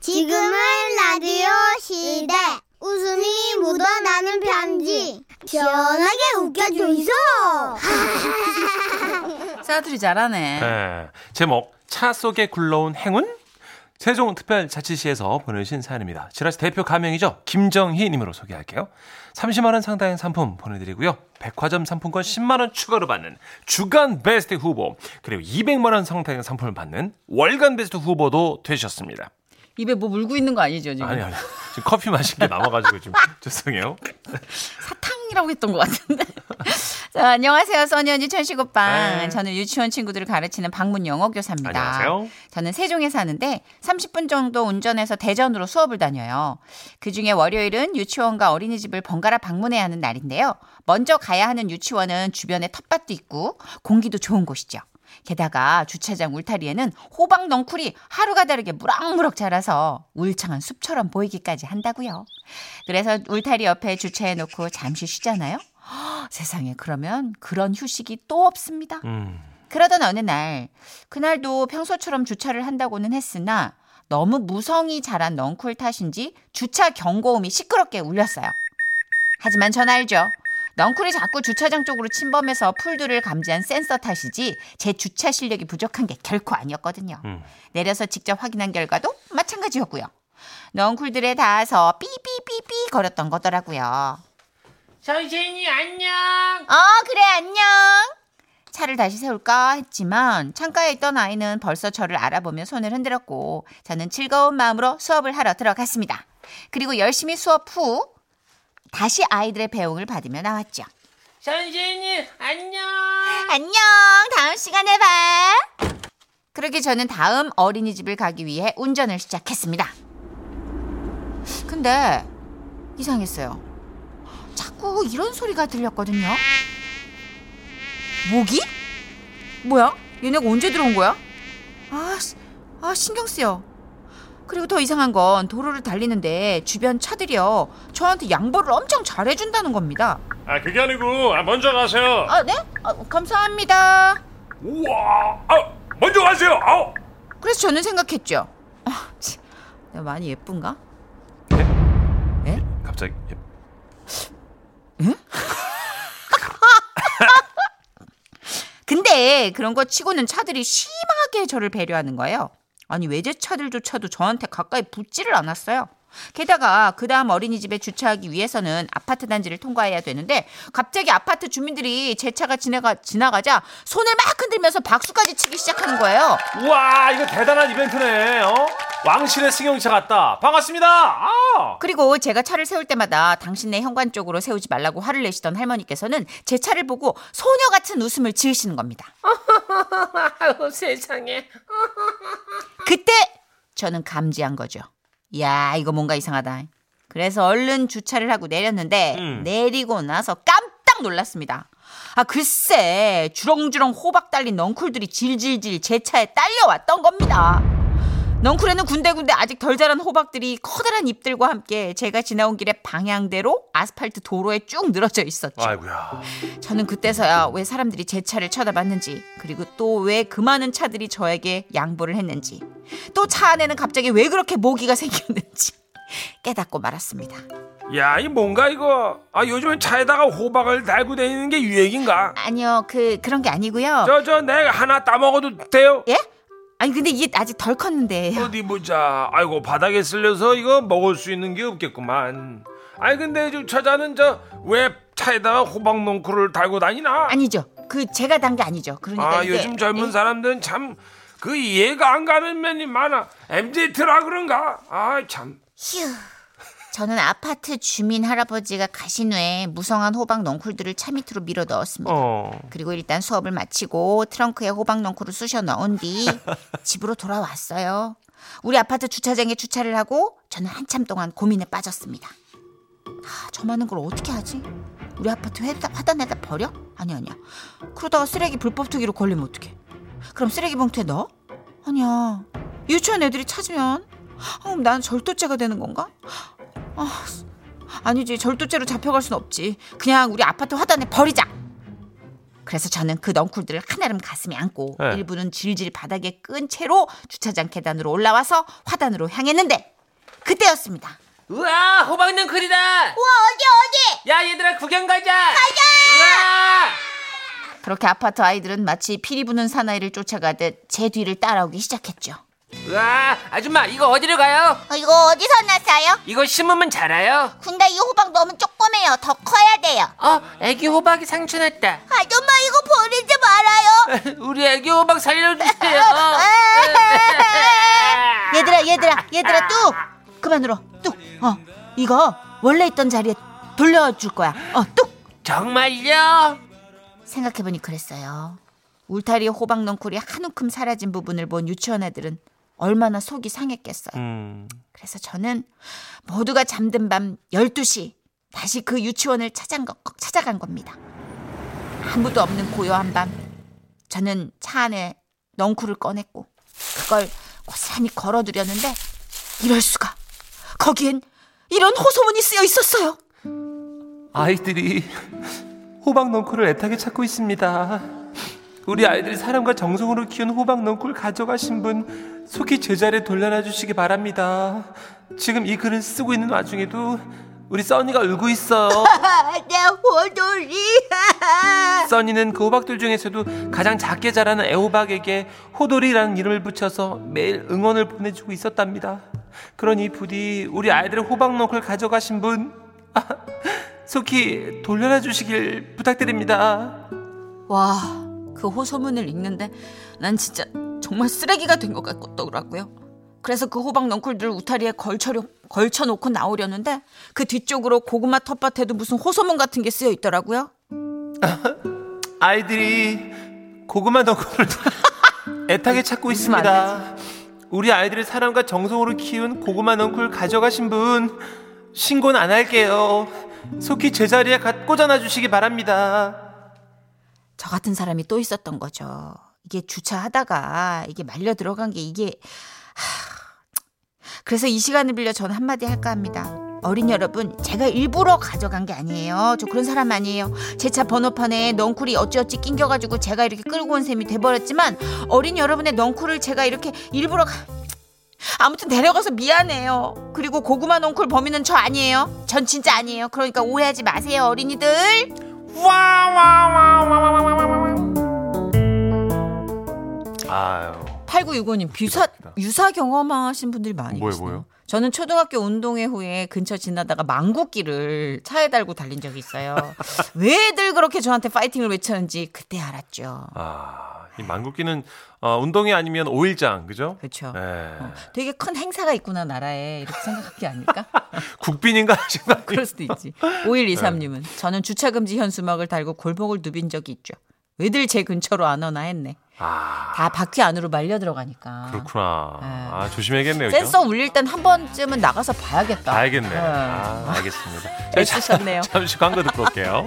지금은 라디오 시대. 웃음이 묻어나는 편지. 시원하게 웃겨주이소. 사투리 잘하네. 네. 제목 차 속에 굴러온 행운? 세종특별자치시에서 보내주신 사연입니다. 지라시 대표 가명이죠. 김정희 님으로 소개할게요. 30만 원 상당의 상품 보내드리고요. 백화점 상품권 10만 원 추가로 받는 주간 베스트 후보 그리고 200만 원 상당의 상품을 받는 월간 베스트 후보도 되셨습니다. 입에 뭐 물고 있는 거 아니죠 지금? 아니 아니 지금 커피 마신 게 남아가지고 좀 죄송해요. 사탕이라고 했던 것 같은데. 자, 안녕하세요. 써니 언니 천식 오빠. 네. 저는 유치원 친구들을 가르치는 방문 영어 교사입니다. 안녕하세요. 저는 세종에 사는데 30분 정도 운전해서 대전으로 수업을 다녀요. 그 중에 월요일은 유치원과 어린이집을 번갈아 방문해야 하는 날인데요. 먼저 가야 하는 유치원은 주변에 텃밭도 있고 공기도 좋은 곳이죠. 게다가 주차장 울타리에는 호박 넝쿨이 하루가 다르게 무럭무럭 자라서 울창한 숲처럼 보이기까지 한다고요. 그래서 울타리 옆에 주차해 놓고 잠시 쉬잖아요. 허, 세상에 그러면 그런 휴식이 또 없습니다. 음. 그러던 어느 날 그날도 평소처럼 주차를 한다고는 했으나 너무 무성이 자란 넝쿨 탓인지 주차 경고음이 시끄럽게 울렸어요. 하지만 전 알죠. 넝쿨이 자꾸 주차장 쪽으로 침범해서 풀들을 감지한 센서 탓이지 제 주차 실력이 부족한 게 결코 아니었거든요. 음. 내려서 직접 확인한 결과도 마찬가지였고요. 넝쿨들에 닿아서 삐삐삐삐 거렸던 거더라고요. 선생님 안녕. 어, 그래, 안녕. 차를 다시 세울까 했지만 창가에 있던 아이는 벌써 저를 알아보며 손을 흔들었고 저는 즐거운 마음으로 수업을 하러 들어갔습니다. 그리고 열심히 수업 후 다시 아이들의 배웅을 받으며 나왔죠. 선생님 안녕. 안녕. 다음 시간에 봐. 그렇게 저는 다음 어린이집을 가기 위해 운전을 시작했습니다. 근데 이상했어요. 자꾸 이런 소리가 들렸거든요. 모기? 뭐야? 얘네가 언제 들어온 거야? 아, 씨, 아 신경 쓰여. 그리고 더 이상한 건 도로를 달리는데 주변 차들이요 저한테 양보를 엄청 잘해준다는 겁니다. 아 그게 아니고 아, 먼저 가세요. 아 네? 아, 감사합니다. 우와, 아 먼저 가세요. 아우. 그래서 저는 생각했죠. 아, 참, 내가 많이 예쁜가? 예? 갑자기 예. 근데 그런 거 치고는 차들이 심하게 저를 배려하는 거예요. 아니 외제차들조차도 저한테 가까이 붙지를 않았어요. 게다가 그 다음 어린이집에 주차하기 위해서는 아파트 단지를 통과해야 되는데 갑자기 아파트 주민들이 제 차가 지나가, 지나가자 손을 막 흔들면서 박수까지 치기 시작하는 거예요. 우와 이거 대단한 이벤트네. 어? 왕실의 승용차 같다. 반갑습니다. 아. 그리고 제가 차를 세울 때마다 당신네 현관 쪽으로 세우지 말라고 화를 내시던 할머니께서는 제 차를 보고 소녀 같은 웃음을 지으시는 겁니다. 아유 세상에. 그때 저는 감지한 거죠. 야, 이거 뭔가 이상하다. 그래서 얼른 주차를 하고 내렸는데 음. 내리고 나서 깜짝 놀랐습니다. 아, 글쎄 주렁주렁 호박 달린 넝쿨들이 질질질 제 차에 딸려왔던 겁니다. 넝쿨에는 군데군데 아직 덜 자란 호박들이 커다란 잎들과 함께 제가 지나온 길의 방향대로 아스팔트 도로에 쭉 늘어져 있었죠. 아이고야. 저는 그때서야 왜 사람들이 제 차를 쳐다봤는지, 그리고 또 왜 그 많은 차들이 저에게 양보를 했는지, 또 차 안에는 갑자기 왜 그렇게 모기가 생겼는지 깨닫고 말았습니다. 야, 이 뭔가 이거? 아, 요즘엔 차에다가 호박을 달고 다니는 게 유행인가? 아니요, 그 그런 게 아니고요. 저, 저, 내가 하나 따 먹어도 돼요? 예? 아니 근데 이게 아직 덜 컸는데. 어디 보자. 아이고, 바닥에 쓸려서 이거 먹을 수 있는 게 없겠구만. 아니, 근데 저 처자는 저, 왜 차에다가 호박 넝쿨을 달고 다니나? 아니죠. 그 제가 단 게 아니죠. 그러니까 아, 이게- 요즘 젊은 예? 사람들은 참, 그 이해가 안 가는 면이 많아. MZ라 그런가? 아, 참. 휴. 저는 아파트 주민 할아버지가 가신 후에 무성한 호박 넝쿨들을 차 밑으로 밀어 넣었습니다. 어. 그리고 일단 수업을 마치고 트렁크에 호박 넝쿨을 쑤셔 넣은 뒤 집으로 돌아왔어요. 우리 아파트 주차장에 주차를 하고 저는 한참 동안 고민에 빠졌습니다. 아, 저 많은 걸 어떻게 하지? 우리 아파트 회다, 화단에다 버려? 아니 아니야. 그러다가 쓰레기 불법 투기로 걸리면 어떡해? 그럼 쓰레기 봉투에 넣어? 아니야. 유치원 애들이 찾으면 아, 그럼 나는 절도죄가 되는 건가? 아, 아니지 절도죄로 잡혀갈 순 없지. 그냥 우리 아파트 화단에 버리자. 그래서 저는 그 넝쿨들을 하나름 가슴에 안고 네. 일부는 질질 바닥에 끈 채로 주차장 계단으로 올라와서 화단으로 향했는데 그때였습니다. 우와 호박 능클이다. 우와 어디 어디? 야 얘들아 구경 가자. 가자. 그렇게 아파트 아이들은 마치 피리 부는 사나이를 쫓아가듯 제 뒤를 따라오기 시작했죠. 우와 아줌마 이거 어디로 가요? 어, 이거 어디서 났어요? 이거 심으면 자라요. 근데 이 호박 너무 조그매요. 더 커야 돼요. 어 애기 호박이 상처 났다. 아줌마 이거 버리지 말아요. 우리 애기 호박 살려주세요. 얘들아 얘들아 얘들아 뚝 그만 울어 뚝어 이거 원래 있던 자리에 돌려줄 거야 어뚝 정말요? 생각해보니 그랬어요. 울타리 호박 넝쿨이 한 움큼 사라진 부분을 본 유치원 애들은 얼마나 속이 상했겠어요. 음. 그래서 저는 모두가 잠든 밤 12시 다시 그 유치원을 찾아간, 거, 찾아간 겁니다. 아무도 없는 고요한 밤 저는 차 안에 넝쿨을 꺼냈고 그걸 고스란히 걸어두려는데 이럴 수가. 거기엔 이런 호소문이 쓰여 있었어요. 아이들이 호박 넝쿨을 애타게 찾고 있습니다. 우리 아이들이 사랑과 정성으로 키운 호박 넝쿨 가져가신 분 속히 제자리에 돌려놔 주시기 바랍니다. 지금 이 글을 쓰고 있는 와중에도 우리 써니가 울고 있어요. 내 호돌이 써니는 그 호박들 중에서도 가장 작게 자라는 애호박에게 호돌이라는 이름을 붙여서 매일 응원을 보내주고 있었답니다. 그러니 부디 우리 아이들의 호박 넝쿨 가져가신 분 아, 속히 돌려놔 주시길 부탁드립니다. 와 그 호소문을 읽는데 난 진짜 정말 쓰레기가 된 것 같더라고요 그래서 그 호박 넝쿨들을 우타리에 걸쳐려, 걸쳐놓고 나오려는데 그 뒤쪽으로 고구마 텃밭에도 무슨 호소문 같은 게 쓰여 있더라고요 아이들이 고구마 넝쿨을 애타게 찾고 있습니다. 우리 아이들의 사랑과 정성으로 키운 고구마 넝쿨 가져가신 분 신고는 안 할게요. 속히 제자리에 가- 꽂아놔 주시기 바랍니다. 저 같은 사람이 또 있었던 거죠. 이게 주차하다가 이게 말려 들어간 게 이게 하... 그래서 이 시간을 빌려 저는 한마디 할까 합니다. 어린 여러분, 제가 일부러 가져간 게 아니에요. 저 그런 사람 아니에요. 제 차 번호판에 넝쿨이 어찌어찌 낑겨가지고 제가 이렇게 끌고 온 셈이 돼버렸지만 어린 여러분의 넝쿨을 제가 이렇게 일부러 가... 아무튼 데려가서 미안해요. 그리고 고구마 넝쿨 범인은 저 아니에요. 전 진짜 아니에요. 그러니까 오해하지 마세요, 어린이들. 아유. 8965님 유사 유사 경험하신 분들이 많이 뭐요, 계시네요. 뭐요? 저는 초등학교 운동회 후에 근처 지나다가 망국기를 차에 달고 달린 적이 있어요. 왜들 그렇게 저한테 파이팅을 외쳤는지 그때 알았죠. 아, 이 만국기는 어, 운동이 아니면 오일장, 그죠? 그렇죠. 네. 어, 되게 큰 행사가 있구나 나라에 이렇게 생각할 게 아닐까? 국빈인가 아니에요? 그럴 수도 있지. 5123님은 저는 주차 금지 현수막을 달고 골목을 누빈 적이 있죠. 왜들 제 근처로 안 오나 했네. 아, 다 바퀴 안으로 말려 들어가니까. 그렇구나. 네. 아, 조심해야겠네요. 그죠? 센서 울릴 땐 한 번쯤은 나가서 봐야겠다. 알겠네. 네. 아, 알겠습니다. 애쓰셨네요. 잠시 광고 듣고 올게요.